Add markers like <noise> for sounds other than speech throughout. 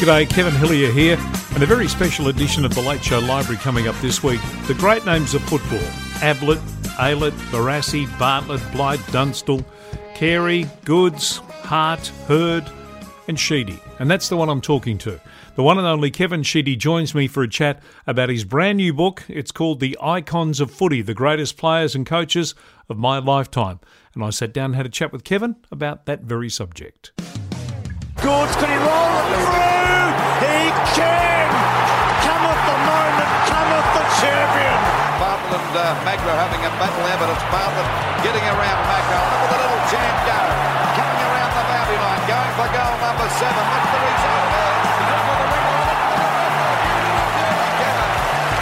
G'day, Kevin Hillier here, and a very special edition of the Late Show Library coming up this week. The great names of football Ablett, Aylett, Barassi, Bartlett, Blight, Dunstall, Carey, Goodes, Hart, Hird, and Sheedy. And that's the one I'm talking to. The one and only Kevin Sheedy joins me for a chat about his brand new book. It's called The Icons of Footy The Greatest Players and Coaches of My Lifetime. And I sat down and had a chat with Kevin about that very subject. Goodes, can he roll through? He can! Cometh the moment, cometh the champion! Bartlett and uh, Magro having a battle there, but it's Bartlett getting around Magro. Look at the little jam go. Coming around the boundary line, going for goal number seven. What's the result?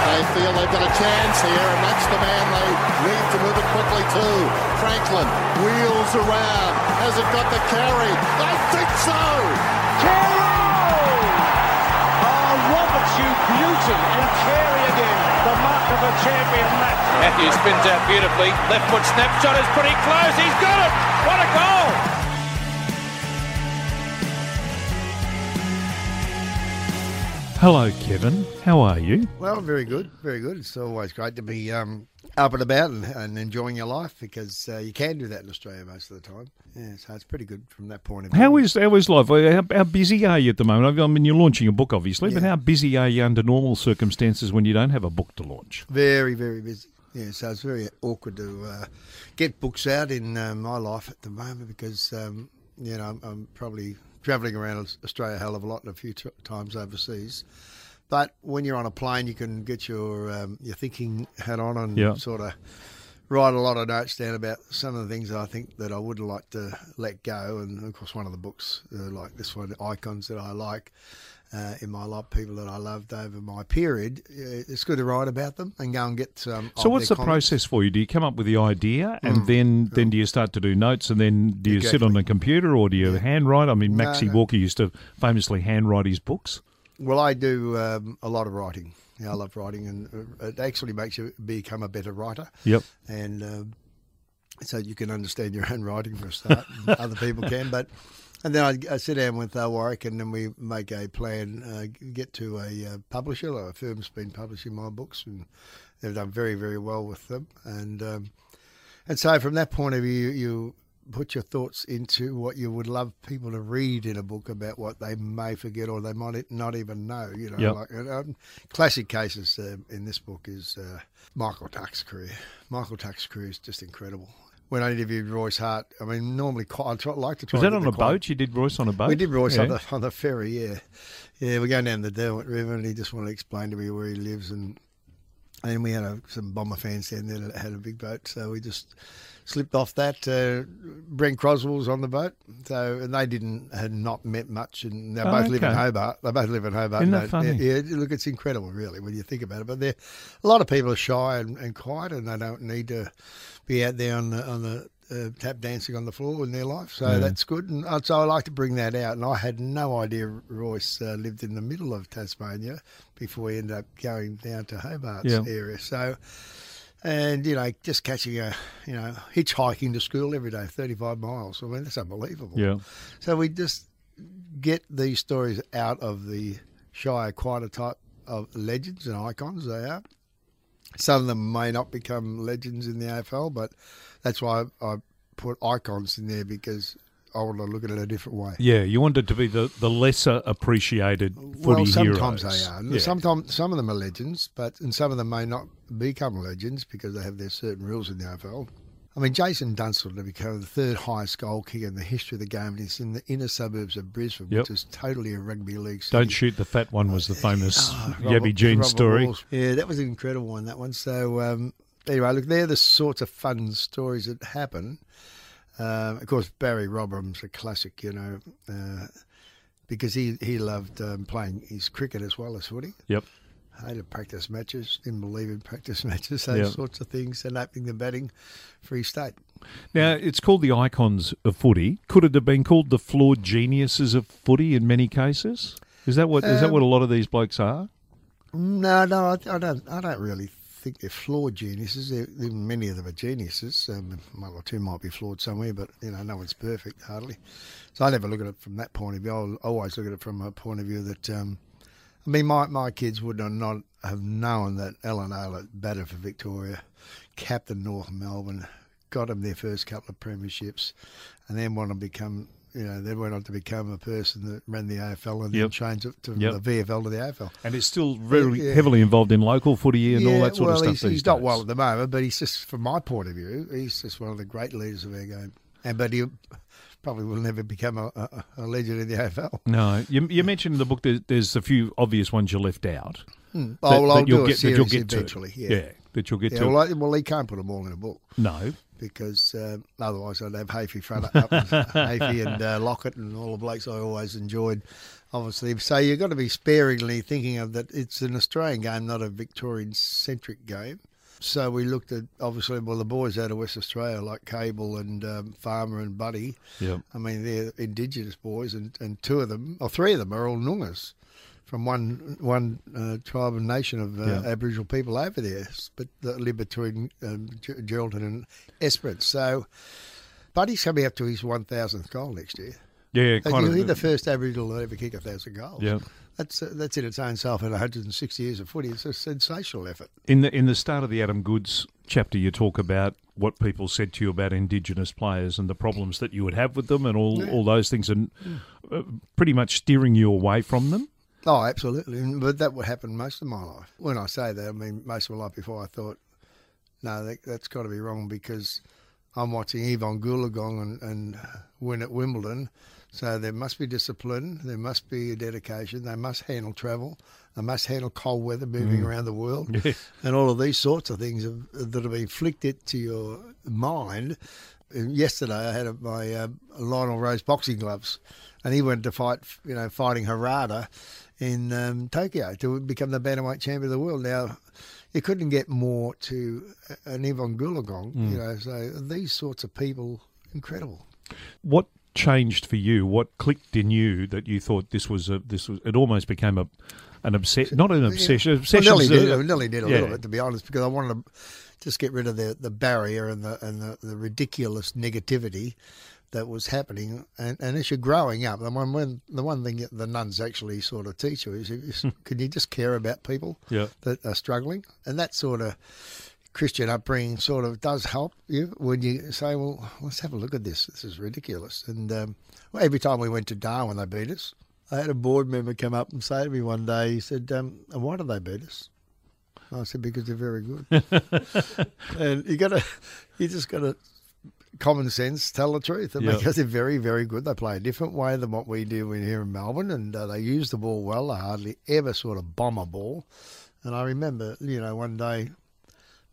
They feel they've got a chance here, and that's the man they need to move it quickly to. Franklin wheels around. Has it got the carry? I think so! Carey! Roberts, you beauty, and Carey again, the mark of a champion match. Matthews spins out beautifully. Left foot snapshot is pretty close. He's got it. What a goal! Hello, Kevin. How are you? Well, very good, very good. It's always great to be um, up and about and, and enjoying your life because uh, you can do that in Australia most of the time. Yeah, so it's pretty good from that point of view. How is how is life? How, how busy are you at the moment? I mean, you're launching a book, obviously, but how busy are you under normal circumstances when you don't have a book to launch? Very, very busy. Yeah, so it's very awkward to uh, get books out in uh, my life at the moment because, um, you know, I'm, I'm probably travelling around Australia a hell of a lot and a few t- times overseas. But when you're on a plane, you can get your um, your thinking hat on and Yeah. sort of write a lot of notes down about some of the things that I think that I would like to let go. And of course, one of the books uh, like this one, icons that I like uh, in my life, people that I loved over my period. Uh, it's good to write about them and go and get some. So, what's the comments. process for you? Do you come up with the idea and then then do you start to do notes and then do you sit on Exactly. the computer or do you handwrite? I mean, No, Maxie no. Walker used to famously handwrite his books. Well, I do um, a lot of writing. Yeah, I love writing, and uh, it actually makes you become a better writer. Yep. and um, so you can understand your own writing for a start. and <laughs> Other people can, but and then I, I sit down with uh, Warwick, and then we make a plan, uh, get to a uh, publisher. Like Affirm's been publishing my books, and they've done very, very well with them. And um, and so from that point of view, you put your thoughts into what you would love people to read in a book about what they may forget or they might not even know. You know, Yep. like um, classic cases uh, in this book is uh, Michael Tuck's career. Michael Tuck's career is just incredible. When I interviewed Royce Hart, I mean, normally I try, like to try. Was that on a boat? You did Royce on a boat? we did Royce Yeah. on the on the ferry, yeah, yeah. We're going down the Derwent River, and he just wanted to explain to me where he lives, and and we had a, some bomber fans down there that had a big boat, so we just slipped off that. Uh, Brent Croswell was on the boat, so and they didn't had not met much, and they Oh, both live in. Hobart. They both live in Hobart. Isn't that funny? Yeah, look, it's incredible, really, when you think about it. But there, a lot of people are shy and, and quiet, and they don't need to be out there on the on the uh, tap dancing on the floor in their life. So Yeah. that's good. And uh, so I like to bring that out. And I had no idea Royce uh, lived in the middle of Tasmania before he ended up going down to Hobart's Yeah. area. So, and you know, just catching a, you know, hitchhiking to school every day, 35 miles. I mean, that's unbelievable. Yeah. So we just get these stories out of the Shire quieter type of legends and icons they are. Some of them may not become legends in the AFL, but that's why I, I put icons in there because I want to look at it a different way. Yeah, you want it to be the, the lesser appreciated footy well, sometimes heroes. they are. Yeah. Sometimes some of them are legends, but and some of them may not become legends because they have their certain rules in the AFL. I mean, Jason Dunstall to become the third highest goal kicker in the history of the game, and he's in the inner suburbs of Brisbane, Yep. which is totally a rugby league. City. Don't shoot the fat one was the famous <laughs> Ah, Yabby Jean story. Walsh. Yeah, that was an incredible one, that one. So, um, anyway, look, they're the sorts of fun stories that happen. Um, of course, Barrie Robran's a classic, you know, uh, because he, he loved um, playing his cricket as well as footy. Yep. Hated practice matches, didn't believe in practice <laughs> matches, those Yeah. sorts of things, and opening the batting free state. Now, it's called the icons of footy. Could it have been called the flawed geniuses of footy in many cases? Is that what is that Um, what a lot of these blokes are? No, no, I, I don't. I don't really think they're flawed geniuses. They're, many of them are geniuses. Um, one or two might be flawed somewhere, but you know, no one's perfect hardly. So I never look at it from that point of view. I always look at it from a point of view that, um, I mean, my, my kids would not have known that Allen Aylett batted for Victoria, captain North Melbourne, got them their first couple of premierships, and then want to become you know, then went on to become a person that ran the AFL and Yep. then changed it to Yep. the VFL to the AFL. And it's still very Yeah. heavily involved in local footy and all that sort well, of stuff he's, these he's not well at the moment, but he's just, from my point of view, he's just one of the great leaders of our game. And but he probably will never become a, a, a legend in the AFL. No, you, you mentioned in the book that there's a few obvious ones you left out. Oh, that- well, that I'll you'll do a get- that series you'll get to. eventually. Yeah. Yeah, that you'll get Yeah, to. well, I, well, he can't put them all in a book no, because uh, otherwise I'd have Hafey front up, <laughs> Hafey and uh, Lockett and all the blokes I always enjoyed, obviously. So you've got to be sparingly thinking of that it's an Australian game, not a Victorian centric game. So we looked at obviously well the boys out of West Australia like Cable and um, Farmer and Buddy. Yep. I mean they're Indigenous boys, and, and two of them or three of them are all Noongars from one one uh, tribe and nation of uh, Yeah. Aboriginal people over there, but that live between um, Geraldton and Esperance. So Buddy's coming up to his one thousandth goal next year. yeah, And kind you'll of. be the first Aboriginal to ever kick a thousand goals. Yeah. That's uh, that's in its own self in 160 years of footy. It's a sensational effort. In the in the start of the Adam Goodes chapter, you talk about what people said to you about Indigenous players and the problems that you would have with them, and all all those things, and uh, pretty much steering you away from them. Oh, absolutely. But that would happen most of my life. When I say that, I mean most of my life before I thought, no, that, that's got to be wrong because I'm watching Evonne Goolagong and, and win at Wimbledon. So there must be discipline, there must be a dedication, they must handle travel, they must handle cold weather moving around the world, <laughs> and all of these sorts of things have, that have been flicked to your mind. Yesterday I had a, my uh, Lionel Rose boxing gloves, and he went to fight, you know, fighting Harada in um, Tokyo to become the bantamweight champion of the world. Now, you couldn't get more to an Evonne Goolagong, you know. So these sorts of people, incredible. What changed for you? What clicked in you that you thought this was a this was? It almost became a an obsession, not an obsession. Well, Obsession. nearly did, I nearly did a yeah. little bit, to be honest, because I wanted to just get rid of the, the barrier and the and the, the ridiculous negativity that was happening. And, and as you're growing up, the one when, the one thing that the nuns actually sort of teach you is, is hmm. can you just care about people Yeah. that are struggling? And that sort of Christian upbringing sort of does help you when you say, well, let's have a look at this. This is ridiculous. And um, well, every time we went to Darwin, they beat us. I had a board member come up and say to me one day, he said, um, and why did they beat us? I said, because they're very good. <laughs> and you got to, you just got to common sense tell the truth. And Yeah. because they're very, very good. They play a different way than what we do in here in Melbourne, and uh, they use the ball well. They hardly ever sort of bomb a ball. And I remember, you know, one day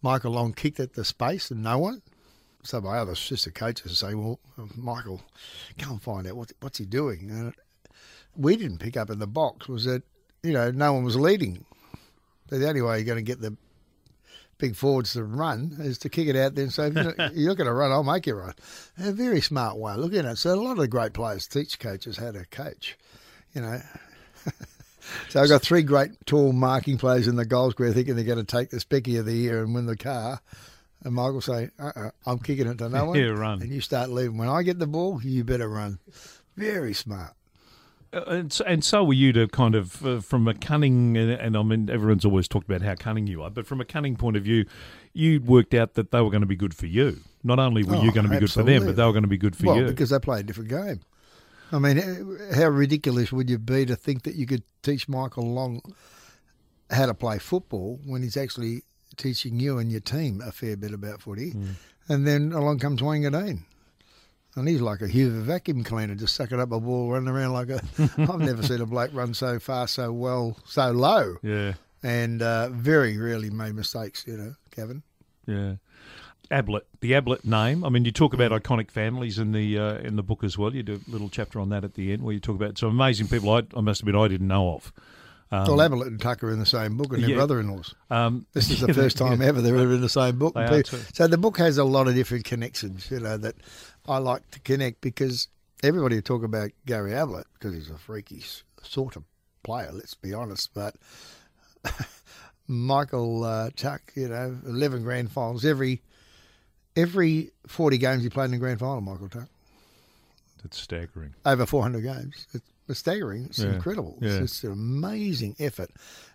Michael Long kicked at the space and no one. So my other sister coaches say, "Well, Michael, go and find out what, what's he doing." And we didn't pick up in the box was that you know no one was leading. So the only way you're going to get the big forwards to run is to kick it out there and say, "If <laughs> you're not- "You're not going to run. I'll make you run." A very smart way. Look at it. So a lot of the great players teach coaches how to coach. You know. <laughs> So I've got three great tall marking players in the goal square thinking they're going to take the specky of the year and win the car. And Michael say, uh-uh, I'm kicking it to no <laughs> one. Yeah, run. And you start leaving. When I get the ball, you better run. Very smart. Uh, and, so, and so were you to kind of uh, from a cunning and, and I mean everyone's always talked about how cunning you are, but from a cunning point of view, you worked out that they were going to be good for you. Not only were you Oh, going to be good for them, but they were going to be good for well, you. because they play a different game. I mean, how ridiculous would you be to think that you could teach Michael Long how to play football when he's actually teaching you and your team a fair bit about footy? Hmm. And then along comes Wanganeen. And he's like a Hoover vacuum cleaner, just sucking up a ball, running around like a. <laughs> I've never seen a bloke run so fast, so well, so low, yeah, and uh, very rarely made mistakes. You know, Kevin. yeah. Ablett, the Ablett name. I mean, you talk about iconic families in the uh, in the book as well. You do a little chapter on that at the end where you talk about some amazing people. I, I must admit, I didn't know of. well, Ablett and Tucker are in the same book, and yeah. brother-in-laws. Um, This is the <laughs> yeah, first time yeah. ever they're ever in the same book. They are too. So the book has a lot of different connections, you know, that I like to connect because everybody talk about Gary Ablett because he's a freaky sort of player, let's be honest. But <laughs> Michael uh, Tuck, you know, eleven grand finals every every forty games he played in the grand final. Michael Tuck That's staggering. over four hundred games. It's staggering. It's Yeah. incredible. Yeah. It's an amazing effort,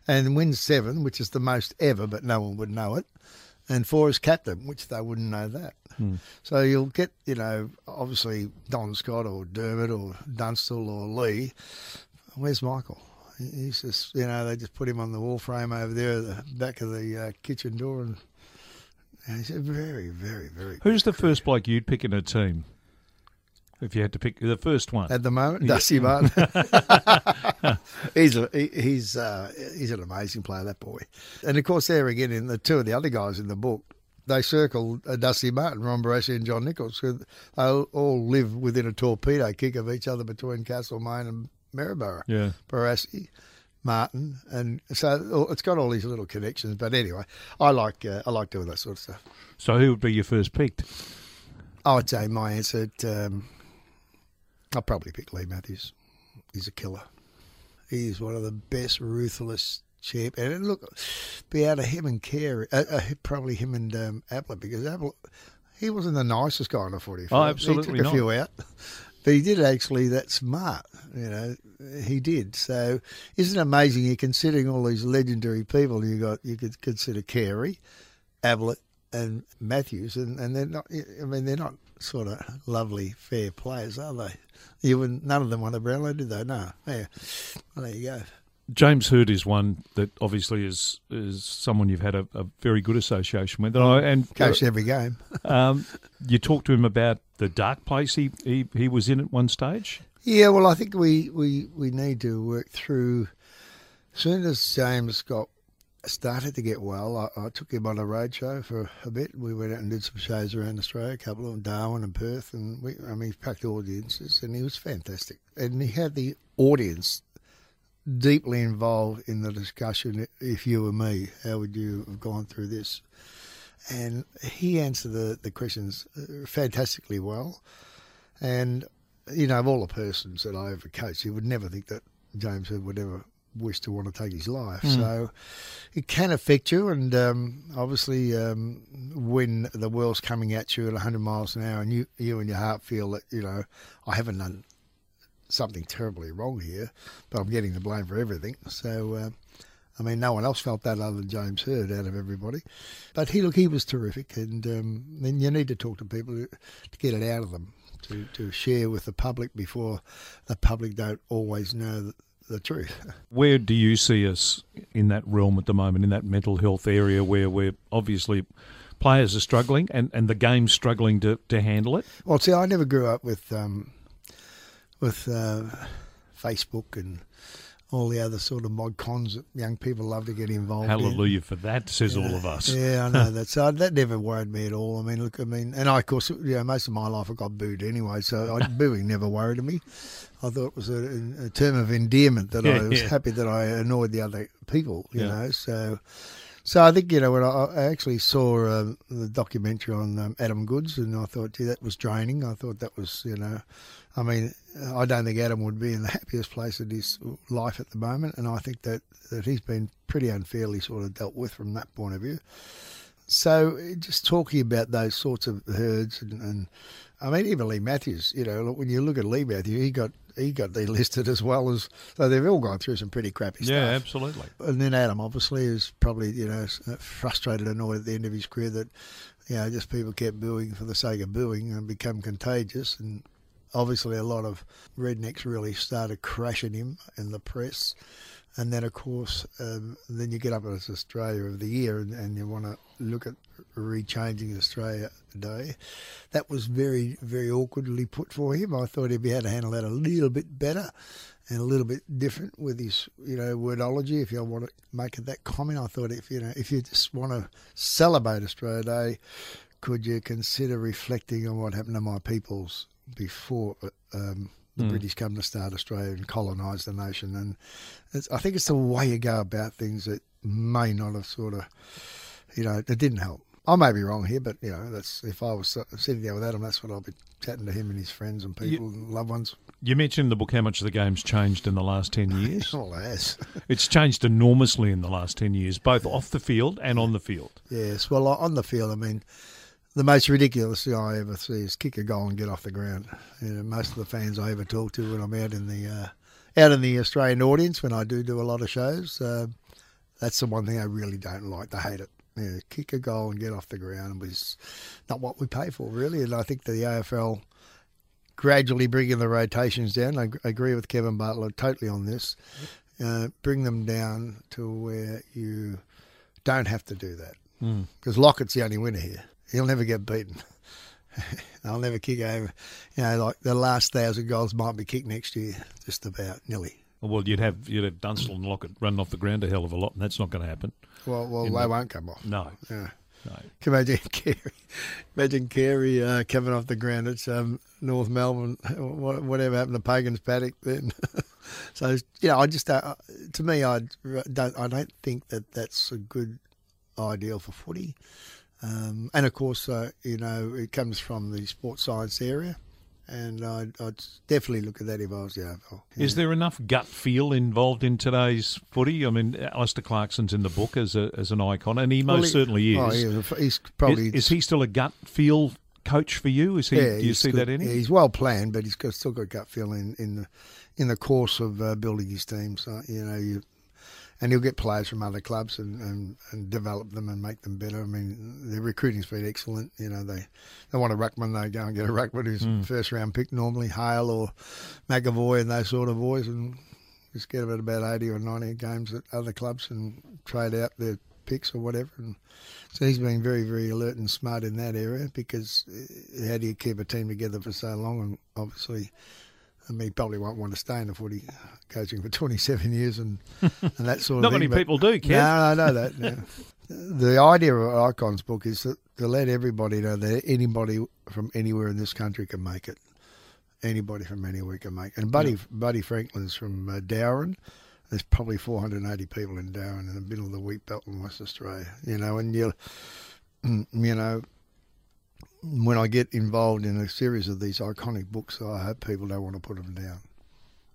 and wins seven, which is the most ever, but no one would know it. And four is captain, which they wouldn't know that. Hmm. So you'll get, you know, obviously Don Scott or Dermott or Dunstall or Leigh. Where's Michael? He's just, you know, they just put him on the wall frame over there at the back of the uh, kitchen door, and, and he's a very, very, very. Who's the first bloke you'd pick in a team? If you had to pick the first one. at the moment, Dusty Martin. <laughs> he's a, he, he's uh, he's an amazing player, that boy. And of course, there again, in the two of the other guys in the book, they circle uh, Dusty Martin, Ron Barassi, and John Nicholls, who they all live within a torpedo kick of each other between Castlemaine and Maryborough. Yeah. Barassi, Martin, and so it's got all these little connections. But anyway, I like uh, I like doing that sort of stuff. So who would be your first picked? I would say my answer. Um, I'll probably pick Leigh Matthews. He's a killer. He is one of the best ruthless champ. And look, be out of him and Carey, uh, uh, probably him and um, because Ablett, he wasn't the nicest guy in the footy. Oh, He absolutely took a few out, but he did actually that smart. You know, he did. So isn't it amazing? You're considering all these legendary people. You got you could consider Carey, Ablett, and Matthews, and, and they're not. I mean, they're not sort of lovely, fair players, are they? You wouldn't, none of them won a Brownlow, did they? No. Yeah. Well, there you go. James Hird is one that obviously is is someone you've had a, a very good association with. And, I, and Coached every game. <laughs> um, you talked to him about the dark place he, he, he was in at one stage. Yeah, well, I think we, we, we need to work through. As soon as James got started to get well, I, I took him on a road show for a bit. We went out and did some shows around Australia, a couple of them, Darwin and Perth, and we, I mean, he packed audiences, and he was fantastic. And he had the audience deeply involved in the discussion. If you were me, how would you have gone through this? And he answered the, the questions uh, fantastically well. And, you know, of all the persons that I ever coached, you would never think that James Hird would ever wish to want to take his life. So it can affect you. And um, obviously, um, when the world's coming at you at 100 miles an hour and you, you and your heart feel that, you know, I haven't done something terribly wrong here, but I'm getting the blame for everything. So, uh, I mean, no one else felt that other than James Hird out of everybody. But he, look, he was terrific, and um, then you need to talk to people to, to get it out of them, to, to share with the public before the public don't always know the, the truth. <laughs> Where do you see us in that realm at the moment, in that mental health area where we're obviously players are struggling and, and the game's struggling to, to handle it? Well, see, I never grew up with um, with uh, Facebook and all the other sort of mod cons that young people love to get involved in. Hallelujah for that, says all of us. Yeah, I know <laughs> that. So that never worried me at all. I mean, look, I mean, and I, of course, you know, most of my life I got booed anyway, so I, <laughs> booing never worried me. I thought it was a, a term of endearment that I was yeah. happy that I annoyed the other people, you Yeah. know. So, so I think you know when I, I actually saw um, the documentary on um, Adam Goodes, and I thought, gee, that was draining. I thought that was, you know, I mean, I don't think Adam would be in the <laughs> happiest place of his life at the moment, and I think that that he's been pretty unfairly sort of dealt with from that point of view. So just talking about those sorts of herds, and, and I mean even Leigh Matthews, you know, look, when you look at Leigh Matthews, he got he got delisted as well as so they've all gone through some pretty crappy stuff. Yeah, absolutely. And then Adam obviously is probably you know uh, frustrated, and annoyed at the end of his career that you know just people kept booing for the sake of booing and become contagious and. Obviously, a lot of rednecks really started crashing him in the press, and then of course, um, then you get up as Australia of the Year, and, and you want to look at rechanging Australia Day. That was very, very awkwardly put for him. I thought he'd be able to handle that a little bit better and a little bit different with his, you know, wordology. If you want to make that comment, I thought if you know, if you just want to celebrate Australia Day, could you consider reflecting on what happened to my peoples before um, the British come to start Australia and colonise the nation? And it's, I think it's the way you go about things that may not have sort of, you know, it didn't help. I may be wrong here, but you know, that's if I was sitting there with Adam, that's what I'll be chatting to him and his friends and people and loved ones. You mentioned in the book how much the game's changed in the last 10 years. <laughs> All has. <laughs> it's changed enormously in the last 10 years, both off the field and on the field. Yes, well, on the field, I mean, the most ridiculous thing I ever see is kick a goal and get off the ground. You know, most of the fans I ever talk to when I'm out in the uh, out in the Australian audience when I do do a lot of shows, uh, that's the one thing I really don't like. They hate it. Yeah, kick a goal and get off the ground was not what we pay for, really. And I think the AFL gradually bringing the rotations down. I, agree with Kevin Bartlett totally on this. Uh, bring them down to where you don't have to do that. Because mm. Lockett's the only winner here. He'll never get beaten. <laughs> I'll never kick over. You know, like the last thousand goals might be kicked next year, just about nearly. Well, you'd have you'd have Dunstall and Lockett running off the ground a hell of a lot, and that's not going to happen. Well, well, they the, won't come off. No, yeah. no. Can imagine <laughs> Carey, imagine Carey uh, coming off the ground. It's um, North Melbourne. Whatever happened to Pagan's paddock then? <laughs> so you know, I just uh, to me, I don't I don't think that that's a good ideal for footy. Um, and of course, uh, you know, it comes from the sports science area and I'd, I'd, definitely look at that if I was the AFL. Yeah. Is there enough gut feel involved in today's footy? I mean, Alastair Clarkson's in the book as a, as an icon, and he most well, he, certainly is. Oh, yeah, he's probably is, is, he still a gut feel coach for you? Is he? Yeah, do you see good, that in him? Yeah, he's well planned, but he's got, still got gut feel in, in the in the course of uh, building his team. So you know, you and he'll get players from other clubs and, and, and develop them and make them better. I mean, their recruiting's been excellent. You know, they they want a ruckman, they go and get a ruckman who's mm. first round pick normally, Hale or McEvoy and those sort of boys, and just get them at about eighty or ninety games at other clubs and trade out their picks or whatever. And so he's been very, very alert and smart in that area because uh, how do you keep a team together for so long? And obviously I mean, probably won't want to stay in the footy coaching for 27 years and, and that sort of <laughs> thing. Not many people do, Ken. No, I know that. The idea of Icons book is that to let everybody know that anybody from anywhere in this country can make it. Anybody from anywhere can make it. And Buddy, yeah. Buddy Franklin's from uh, Dowerin. There's probably 480 people in Dowerin in the middle of the wheat belt in West Australia. You know, and you, <clears throat> you know, when I get involved in a series of these iconic books, I hope people don't want to put them down.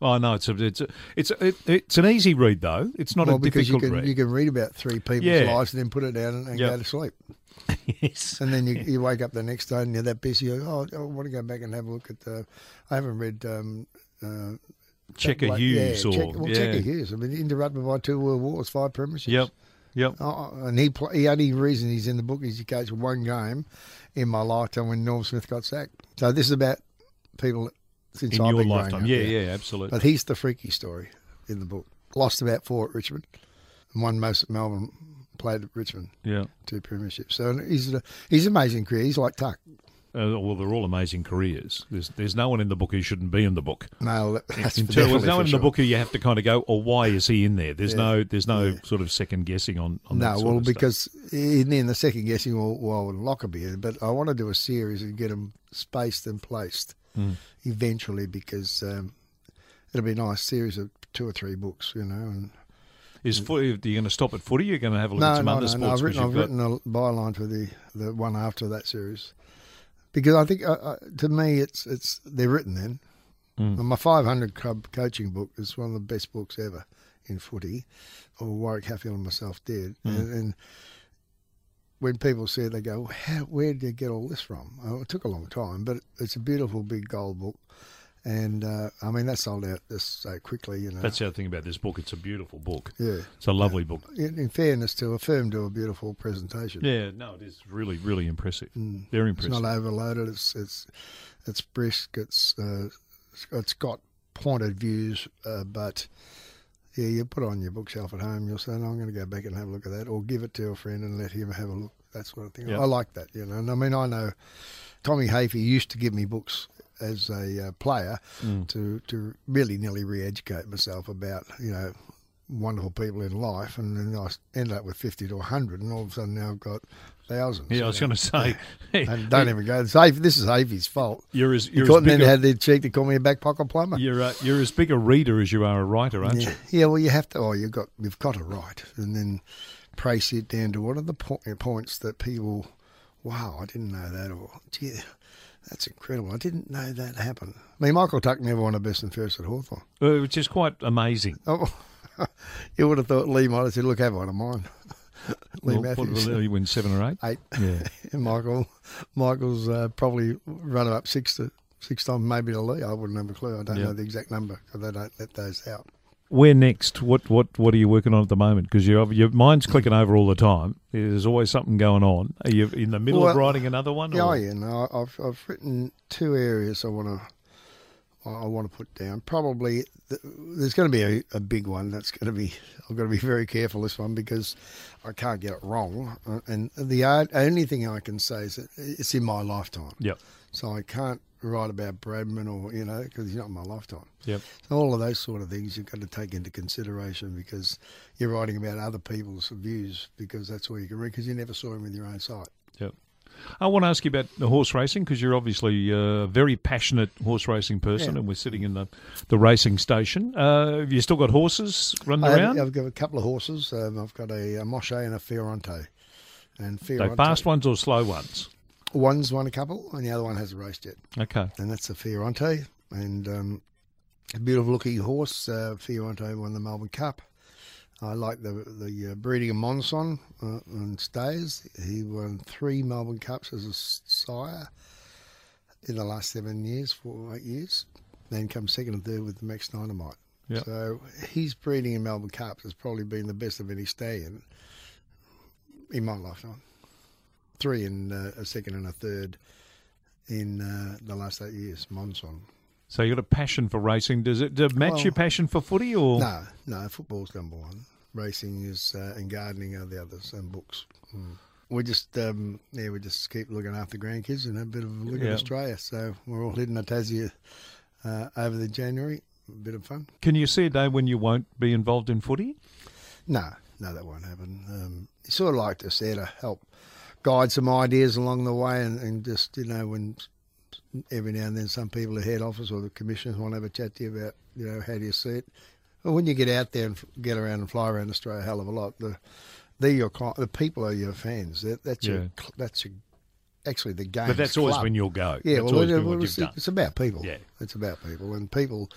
Oh no, it's a, it's a, it's a, it's an easy read though. It's not well, a because difficult you can, read. You can read about three people's yeah. lives and then put it down and, and yep. go to sleep. <laughs> yes. And then you, you wake up the next day and you're that busy. You go, oh, I want to go back and have a look at the. I haven't read. Um, uh, Checker Hughes yeah, or Check, well, yeah. Checker Hughes. I mean, interrupted by two world wars, five premierships. Yep. Yep. Oh, and he, play, the only reason he's in the book is he coached one game in my lifetime when Norm Smith got sacked. So this is about people since in I've your been lifetime. Up, yeah, yeah, yeah, absolutely. But he's the freaky story in the book. Lost about four at Richmond, and won most at Melbourne. Played at Richmond. Yeah, two premierships. So he's a, he's an amazing career. He's like Tuck. Uh, well, they're all amazing careers. There's there's no one in the book who shouldn't be in the book. No, that's in, there's no one in the book who you have to kind of go, or oh, why is he in there? There's yeah. no there's no yeah. sort of second guessing on. on no, well, because in, in the second guessing, well, well Lockerbie, but I want to do a series and get them spaced and placed mm. eventually because um, it'll be a nice series of two or three books, you know, and. Is footy, are you going to stop at footy? You're going to have a look no, at some no, other no, sports? No, I've written, I've written a byline for the, the one after that series because I think uh, uh, to me it's it's they're written then. Mm. my 500 club coaching book is one of the best books ever in footy, or Warwick Hadfield and myself did. Mm. And, and, when people see it, they go, well, "Where did you get all this from?" Oh, it took a long time, but it's a beautiful big gold book. And uh, I mean that sold out just so quickly, you know. That's the other thing about this book; it's a beautiful book. Yeah, it's a lovely book. In, in, fairness to Affirm, do a beautiful presentation. Yeah, no, it is really, really impressive. Mm. Very impressive. It's not overloaded. It's it's it's brisk. It's uh, it's got pointed views, uh, but yeah, you put it on your bookshelf at home. You'll say, no, "I'm going to go back and have a look at that," or give it to a friend and let him have a look. That sort of thing. Yep. I like that, you know. And I mean, I know Tommy Hafey used to give me books as a uh, player mm. to to really nearly re-educate myself about you know wonderful people in life, and then I end up with fifty to hundred, and all of a sudden now I've got thousands. Yeah, I was going to say, <laughs> and don't even go. This, this is Hafey's fault. You're as you're he as then had the cheek to call me a back pocket plumber. You're uh, you're as big a reader as you are a writer, aren't yeah. you? Yeah, well, you have to. Oh, you've got you've got to write, and then trace it down to what are the po- points that people wow, I didn't know that, or gee, that's incredible. I didn't know that happened. I mean, Michael Tuck never won a best and first at Hawthorn. Uh, which is quite amazing. Oh, <laughs> you would have thought Leigh might have said, "Look, have one of mine." <laughs> Leigh Well, what Matthews, will he win seven or eight? eight. Yeah. <laughs> And Michael, Michael's uh, probably run up six to six times, maybe to Leigh. I wouldn't have a clue. I don't know the exact number because they don't let those out. Where next? What what what are you working on at the moment? Because your your mind's clicking over all the time. There's always something going on. Are you in the middle of writing another one? Yeah, or- yeah. No, I've I've written two areas I want to I want to put down. Probably th- there's going to be a, a big one that's going to be. <laughs> I've got to be very careful this one because I can't get it wrong. Uh, And the only thing I can say is that it's in my lifetime. Yeah. So I can't write about Bradman or you know because he's not in my lifetime. Yep. So all of those sort of things you've got to take into consideration because you're writing about other people's views because that's all you can read because you never saw him with your own sight. Yep. I want to ask you about the horse racing because you're obviously a very passionate horse racing person, Yeah. and we're sitting in the, the racing station. Uh, have you still got horses running I around? I've got a couple of horses. Um, I've got a, a Moshe and a Fiorente. And So Fiorente, fast ones or slow ones? One's won a couple, and the other one hasn't raced yet. Okay. And that's the Fiorente. And um, a beautiful looking horse. Uh, Fiorente won the Melbourne Cup. I like the the uh, breeding of Monsun uh, and Stays. He won three Melbourne Cups as a sire in the last seven years, four or eight years. Then comes second and third with the Max Dynamite. Yep. So his breeding in Melbourne Cups has probably been the best of any stallion in my lifetime. Three in uh, a second and a third in uh, the last eight years, Monsun. So you've got a passion for racing. Does it, does it match Well- your passion for footy or? No, no, football's number one. Racing is uh, and gardening are the others, and books. Mm. We just, um, yeah, we just keep looking after grandkids and have a bit of a look Yeah. at Australia. So we're all heading to Tassie uh, over the January. A bit of fun. Can you see a day when you won't be involved in footy? No, no, that won't happen. Um, sort of like just there to help guide some ideas along the way, and, and just you know when every now and then some people at head office or the commissioners want to have a chat to you about you know how do you see it. Well, when you get out there and get around and fly around Australia a hell of a lot, the they're your the people are your fans. That, that's Yeah. your that's your actually the game. But that's always when you'll go. Yeah, that's well, always it- been well, what it's, it's about people. Yeah. It's about people and people.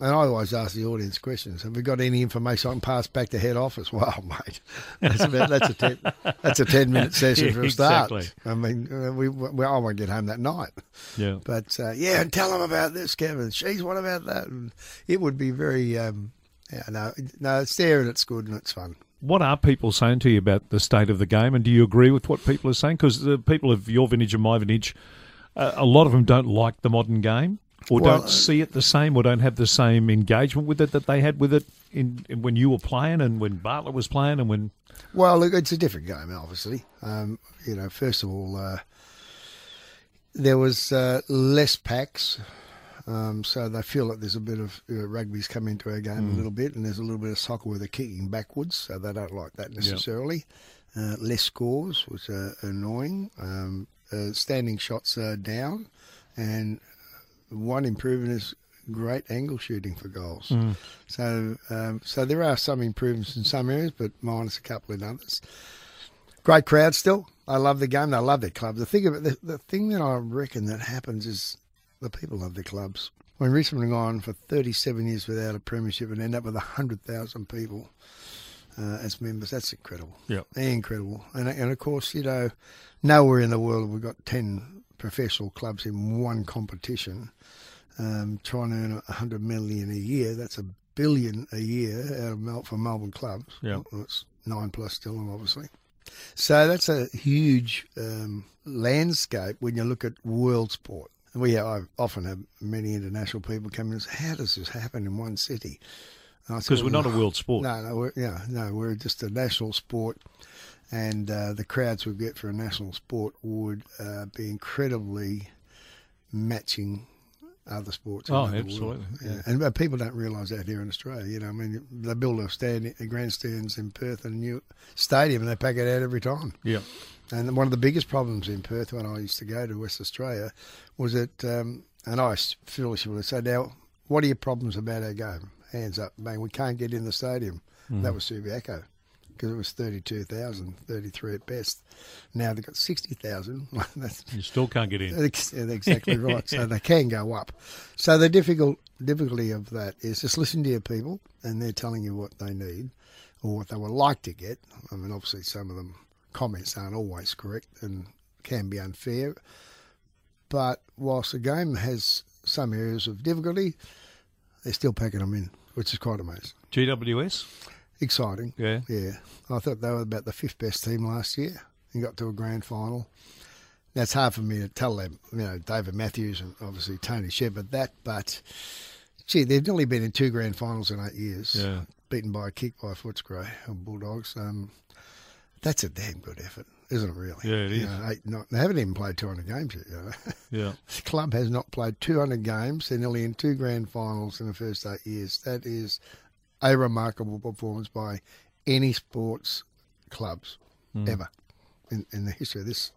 And I always ask the audience questions. Have we got any information I can pass back to head office? <laughs> Wow, mate, that's about that's a ten, that's a ten minute <laughs> session Yeah, for a start. exactly. I mean, uh, we, we I won't get home that night. Yeah. But uh, yeah, and tell them about this, Kevin. She's what about that? And it would be very. Um, yeah, no, no, it's there and it's good and it's fun. What are people saying to you about the state of the game, and do you agree with what people are saying? Because the people of your vintage and my vintage, uh, a lot of them don't like the modern game, or Well, don't see it the same, or don't have the same engagement with it that they had with it in, in when you were playing, and when Bartlett was playing, and when Well, look, it's a different game, obviously. Um, you know, first of all, uh, there was uh, less packs, um, so they feel that there's a bit of uh, rugby's come into our game a little bit, and there's a little bit of soccer where they're kicking backwards, so they don't like that necessarily. Uh, less scores, which are annoying. Um, uh, standing shots are down, and one improvement is great angle shooting for goals. So, um, so there are some improvements in some areas, but minus a couple in others. Great crowd still. I love the game. They love their clubs. The thing about the, the thing that I reckon that happens is the people love their clubs. When Richmond have gone for 37 years without a premiership and end up with 100,000 people uh, as members, that's incredible. Yep. Incredible. And, and of course, you know, nowhere in the world have we got 10 professional clubs in one competition um, trying to earn 100 million a year. That's a billion a year out of Mel- for Melbourne clubs. Yeah. Well, it's nine plus still, obviously. So that's a huge um, landscape when you look at world sport. We I often have many international people come in and say, "How does this happen in one city?" And I said, because we're not a world sport. no, no, we're, yeah, no, we're just a national sport, and uh, the crowds we get for a national sport would uh, be incredibly matching other sports. Oh, around the world. absolutely, yeah. And uh, people don't realise that here in Australia. You know, I mean, they build a stand, a grandstands in Perth and a new stadium, and they pack it out every time. Yeah. And one of the biggest problems in Perth when I used to go to West Australia was that, um, and I foolishly would say, now, what are your problems about our game? Hands up, man, we can't get in the stadium. Mm-hmm. That was Subiaco. Because it was 32,000, 33 at best. Now they've got 60,000. <laughs> You still can't get in. <laughs> Ex- exactly right. So they can go up. So the difficult difficulty of that is just listen to your people, and they're telling you what they need or what they would like to get. I mean, obviously, some of them comments aren't always correct and can be unfair. But whilst the game has some areas of difficulty, they're still packing them in, which is quite amazing. GWS? Exciting. Yeah. Yeah. I thought they were about the fifth best team last year and got to a grand final. That's hard for me to tell them, you know, David Matthews and obviously Tony Shepherd that, but gee, they've only been in two grand finals in eight years. Yeah. Beaten by a kick by Footscray and Bulldogs. Um, that's a damn good effort, isn't it, really? Yeah, it You is. know, eight, not, they haven't even played 200 games yet, you know. <laughs> Yeah. The club has not played 200 games. They're nearly in two grand finals in the first eight years. That is a remarkable performance by any sports clubs ever in, in the history of this,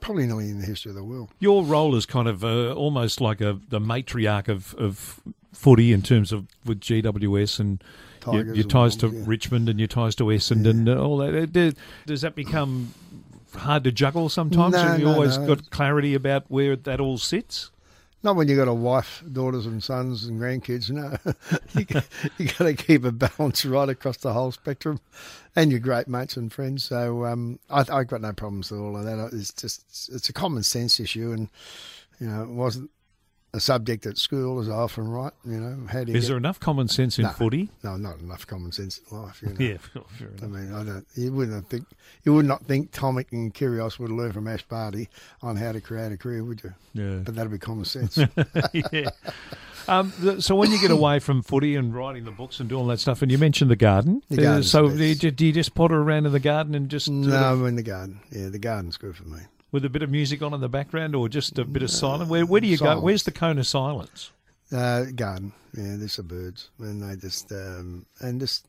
probably nearly in the history of the world. Your role is kind of uh, almost like a the matriarch of, of footy in terms of with GWS and your, your ties to yeah. Richmond and your ties to Essendon and all that. Does, does that become hard to juggle sometimes? No, Have you no, always no. got clarity about where that all sits? Not when you've got a wife, daughters, and sons and grandkids. No, <laughs> you, got- to keep a balance right across the whole spectrum, and your great mates and friends. So um, I, I've got no problems with all of that. It's just it's a common sense issue, and you know it wasn't a subject at school, as I often right. You know, how do you Is get, there enough common sense in No. footy? no, not enough common sense in life. You <laughs> know? Yeah, fair I mean, I don't. You wouldn't think. You would not think Tomic and Kyrgios would learn from Ash Barty on how to create a career, would you? Yeah. But that'd be common sense. <laughs> yeah. Um, so when you get away from footy and writing the books and doing all that stuff, and you mentioned the garden, The uh, so do you, do you just potter around in the garden and just sort no, of- I'm in the garden. Yeah, the garden's good for me. With a bit of music on in the background, or just a bit of silence? Where, where do you go? Where's the cone of silence? Uh, garden. Yeah, there's the birds, and they just um, and just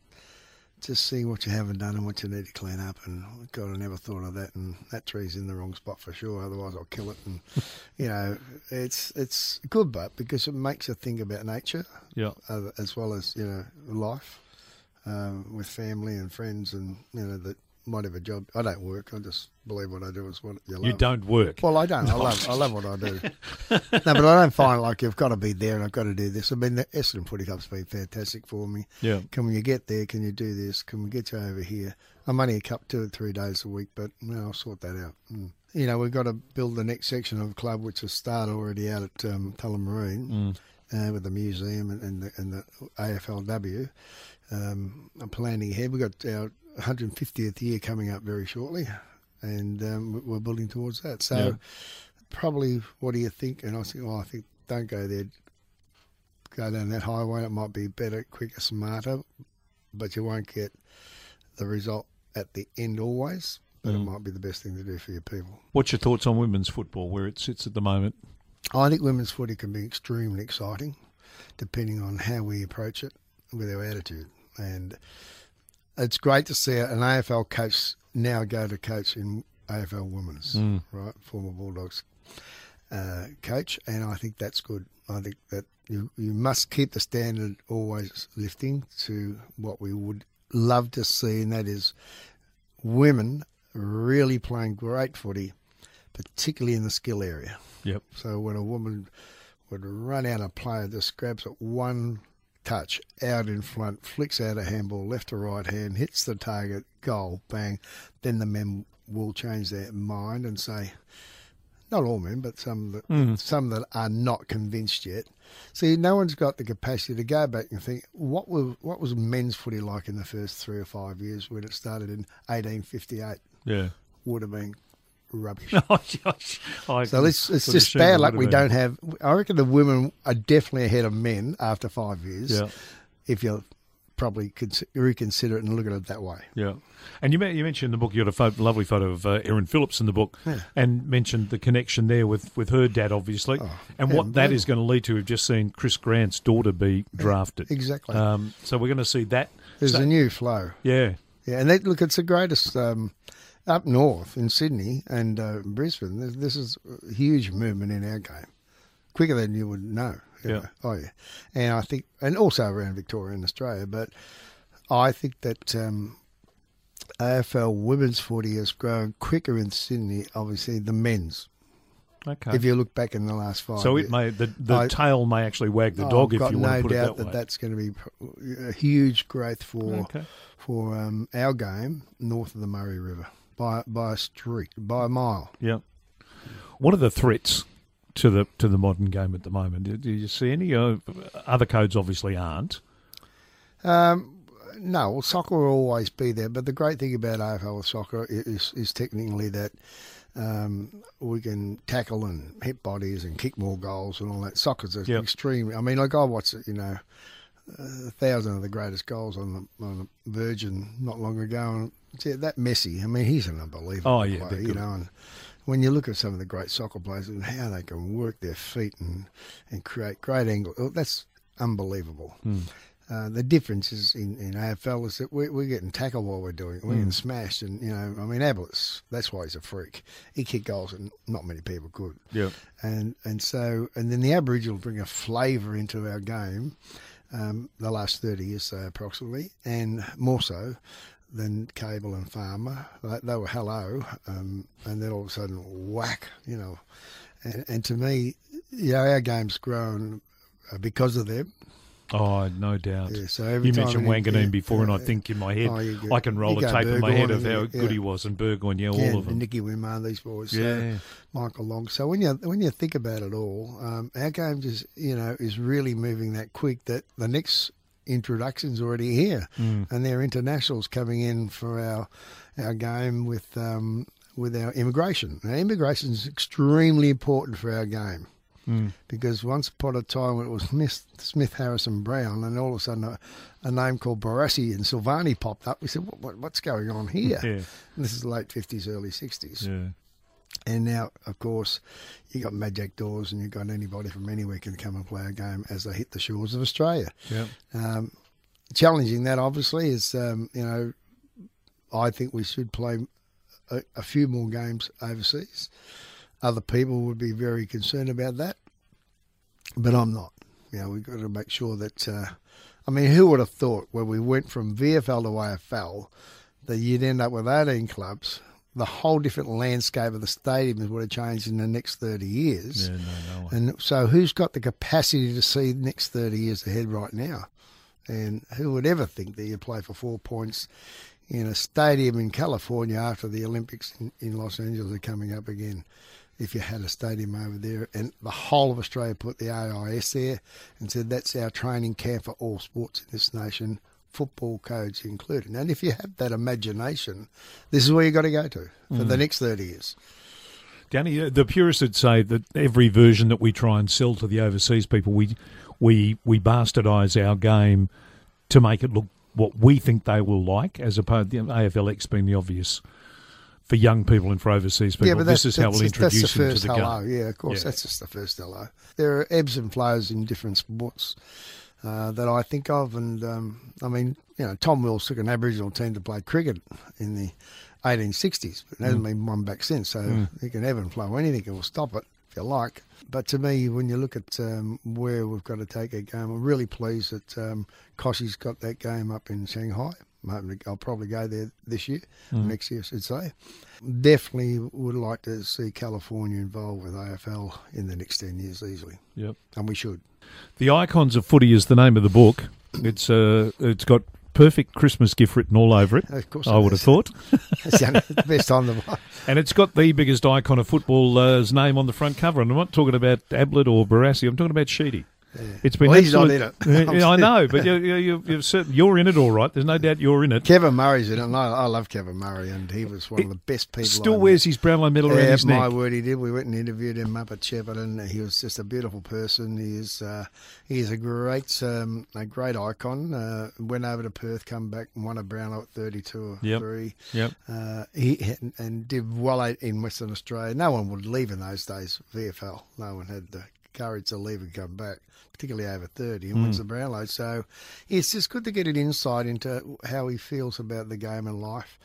just see what you haven't done and what you need to clean up. And God, I never thought of that. And that tree's in the wrong spot for sure. Otherwise, I'll kill it. And <laughs> you know, it's it's good, but because it makes you think about nature Yeah. as well as you know life um, with family and friends, and you know that whatever job I don't work. I just believe what I do is what you love. You don't work. Well, I don't. I love. I love what I do. no, but I don't find like you've got to be there and I've got to do this. I mean, the Essendon Footy Club's been fantastic for me. Yeah. Can you get there? Can you do this? Can we get you over here? I'm only a cup two or three days a week, but you know, I'll sort that out. Mm. You know, we've got to build the next section of the club, which has started already out at um, Tullamarine uh, with the museum and, and, the, and the AFLW. Um, I'm planning ahead. We've got our 150th year coming up very shortly, and um, we're building towards that. So, Yeah. probably, what do you think? And I think, well, I think don't go there. Go down that highway. It might be better, quicker, smarter, but you won't get the result at the end always. But it might be the best thing to do for your people. What's your thoughts on women's football, where it sits at the moment? I think women's footy can be extremely exciting, depending on how we approach it with our attitude. And it's great to see an AFL coach now go to coach in AFL women's, right? Former Bulldogs uh, coach, and I think that's good. I think that you you must keep the standard always lifting to what we would love to see, and that is women really playing great footy, particularly in the skill area. Yep. So when a woman would run out a player, just grabs it one touch out in front, flicks out a handball left to right hand, hits the target, goal, bang, then the men will change their mind and say, not all men, but some that hmm. some that are not convinced yet. See, no one's got the capacity to go back and think what was what was men's footy like in the first three or five years when it started in 1858. Yeah. Would have been rubbish. <laughs> I So it's, it's just bad luck we have don't have. I reckon the women are definitely ahead of men after five years. Yeah. If you probably cons- reconsider it and look at it that way. Yeah, and you, you mentioned in the book you had a photo, lovely photo of uh, Erin Phillips in the book, and mentioned the connection there with, with her dad, obviously, and yeah, what that yeah. is going to lead to. We've just seen Chris Grant's daughter be drafted. exactly. Um, so we're going to see that. There's so- a new flow. yeah, Yeah, and they, look, it's the greatest um, up north in Sydney and uh, Brisbane. This, this is a huge movement in our game, quicker than you would know. you Yeah. know. Oh yeah, and I think, and also around Victoria and Australia. But I think that um, AFL women's footy has grown quicker in Sydney, obviously, than men's. Okay. If you look back in the last five so years. it may the, the I- tail may actually wag the dog I've if you no want to put doubt it that, way. that's going to be a huge growth for Okay. for um, our game north of the Murray River by by a street by a mile. Yeah. What are the threats to the to the modern game at the moment? Do, do you see any? Uh, other codes obviously aren't. Um, no, well, soccer will always be there, but the great thing about AFL soccer is is technically that um, we can tackle and hit bodies and kick more goals and all that. Soccer's an Yep. extreme. I mean, like I watch it, you know, a thousand of the greatest goals on the on the Virgin not long ago, and yeah, that Messi. I mean, he's an unbelievable Oh, yeah, player, you know. And when you look at some of the great soccer players and how they can work their feet and and create great angles, oh, that's unbelievable. Hmm. Uh, the difference is in, in AFL is that we're, we're getting tackled while we're doing it. We're Hmm. getting smashed, and you know, I mean, Ablett's that's why he's a freak. He kicked goals, and not many people could. Yeah. And and so and then the Aboriginal bring a flavour into our game, um, the last thirty years, so approximately, and more so than Cable and Farmer. They, they were hello, um, and then all of a sudden whack, you know. And, and to me, you know, our game's grown uh, because of them. Oh, no doubt. Yeah, so you mentioned Wanganeen yeah, before, and I think in my head, Oh, I can roll a tape in my head of how good he was, and Burgoyne, yeah, all of them. Nicky Winmar, these boys. so Yeah. Michael Long. So when you when you think about it all, um, our game just you know is really moving that quick that the next introduction's already here, Mm. and there are internationals coming in for our our game with um, with our immigration. Now, immigration is extremely important for our game. Mm. Because once upon a time it was Smith, Smith Harrison Brown, and all of a sudden a, a name called Barassi and Silvagni popped up, we said, what, what, "What's going on here?" Yeah. And this is late fifties, early sixties. Yeah. And now, of course, you got Majak Daws, and you've got anybody from anywhere can come and play a game as they hit the shores of Australia. Yeah. Um, challenging that, obviously, is um, you know, I think we should play a, a few more games overseas. Other people would be very concerned about that, but I'm not. You know, we've got to make sure that. Uh, I mean, who would have thought when we went from VFL to AFL that you'd end up with 18 clubs? The whole different landscape of the stadiums would have changed in the next 30 years. Yeah, no, no. And so, who's got the capacity to see the next 30 years ahead right now? And who would ever think that you play for four points in a stadium in California after the Olympics in, in Los Angeles are coming up again? If you had a stadium over there, and the whole of Australia put the AIS there and said that's our training camp for all sports in this nation, football codes included. And if you have that imagination, this is where you've got to go to for the next 30 years. Danny, uh, the purists would say that every version that we try and sell to the overseas people, we we we bastardise our game to make it look what we think they will like, as opposed to the AFLX being the obvious for young people and for overseas people. this is how we'll introduce that's the them to the hello. game. Yeah, of course, Yeah. that's just the first hello. There are ebbs and flows in different sports uh, that I think of, and um, I mean, you know, Tom Wills took an Aboriginal team to play cricket in the 1860s, but it Mm. hasn't been one back since. So you can ebb and flow anything, it will stop it if you like. But to me, when you look at um, where we've got to take a game, I'm really pleased that um, Kochie's got that game up in Shanghai. I'm hoping to, I'll probably go there this year, next year, I should say. Definitely would like to see California involved with AFL in the next 10 years easily, Yep. and we should. The Icons of Footy is the name of the book. It's uh, it's got perfect Christmas gift written all over it. <laughs> Of course I would have thought. <laughs> It's the <laughs> best time to And it's got the biggest icon of football's name on the front cover. And I'm not talking about Ablett or Barassi. I'm talking about Sheedy. It's been Well, he's not in it. <laughs> I know, but you, you, you, you've certain, you're in it all right. There's no doubt you're in it. Kevin Murray's in it, and I, I love Kevin Murray, and he was one of the best people. Still I wears his Brownlow medal around Yeah, his my neck. word, he did. We went and interviewed him up at Shepparton. He was just a beautiful person. He is, uh, he is a great, um, a great icon. Uh, went over to Perth, come back, and won a Brownlow at thirty-two or Yep. three. Yep. Uh, he and, and did well in Western Australia. No one would leave in those days. VFL. No one had the courage to leave and come back, particularly over thirty, and wins the Brownlow. So it's just good to get an insight into how he feels about the game and life.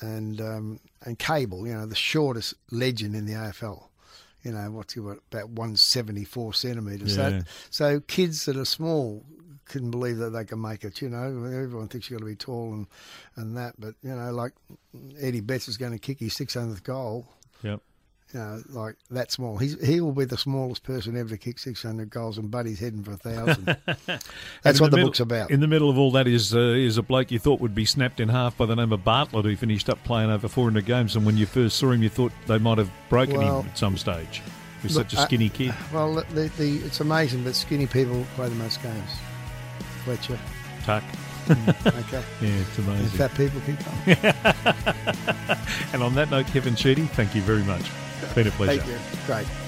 And um, and Cable, you know, the shortest legend in the AFL. You know, what's he what about one seventy four centimetres. Yeah. So, so kids that are small couldn't believe that they can make it. You know, everyone thinks you've got to be tall and and that, but you know, like Eddie Betts is going to kick his 600th goal. Yep. You know, like that small. He's he will be the smallest person ever to kick 600 goals, and Buddy's heading for a thousand. <laughs> That's what the, middle- book's about. In the middle of all that is uh, is a bloke you thought would be snapped in half by the name of Bartlett, who finished up playing over 400 games. And when you first saw him, you thought they might have broken Well, him at some stage. He was look, such a uh, skinny kid. <sighs> Well, the, the, it's amazing, but skinny people play the most games. Fletcher, Tuck. okay. <laughs> Yeah, it's and amazing. fat people keep playing. <laughs> And on that note, Kevin Sheedy, thank you very much. Been a pleasure. Thank you. Great.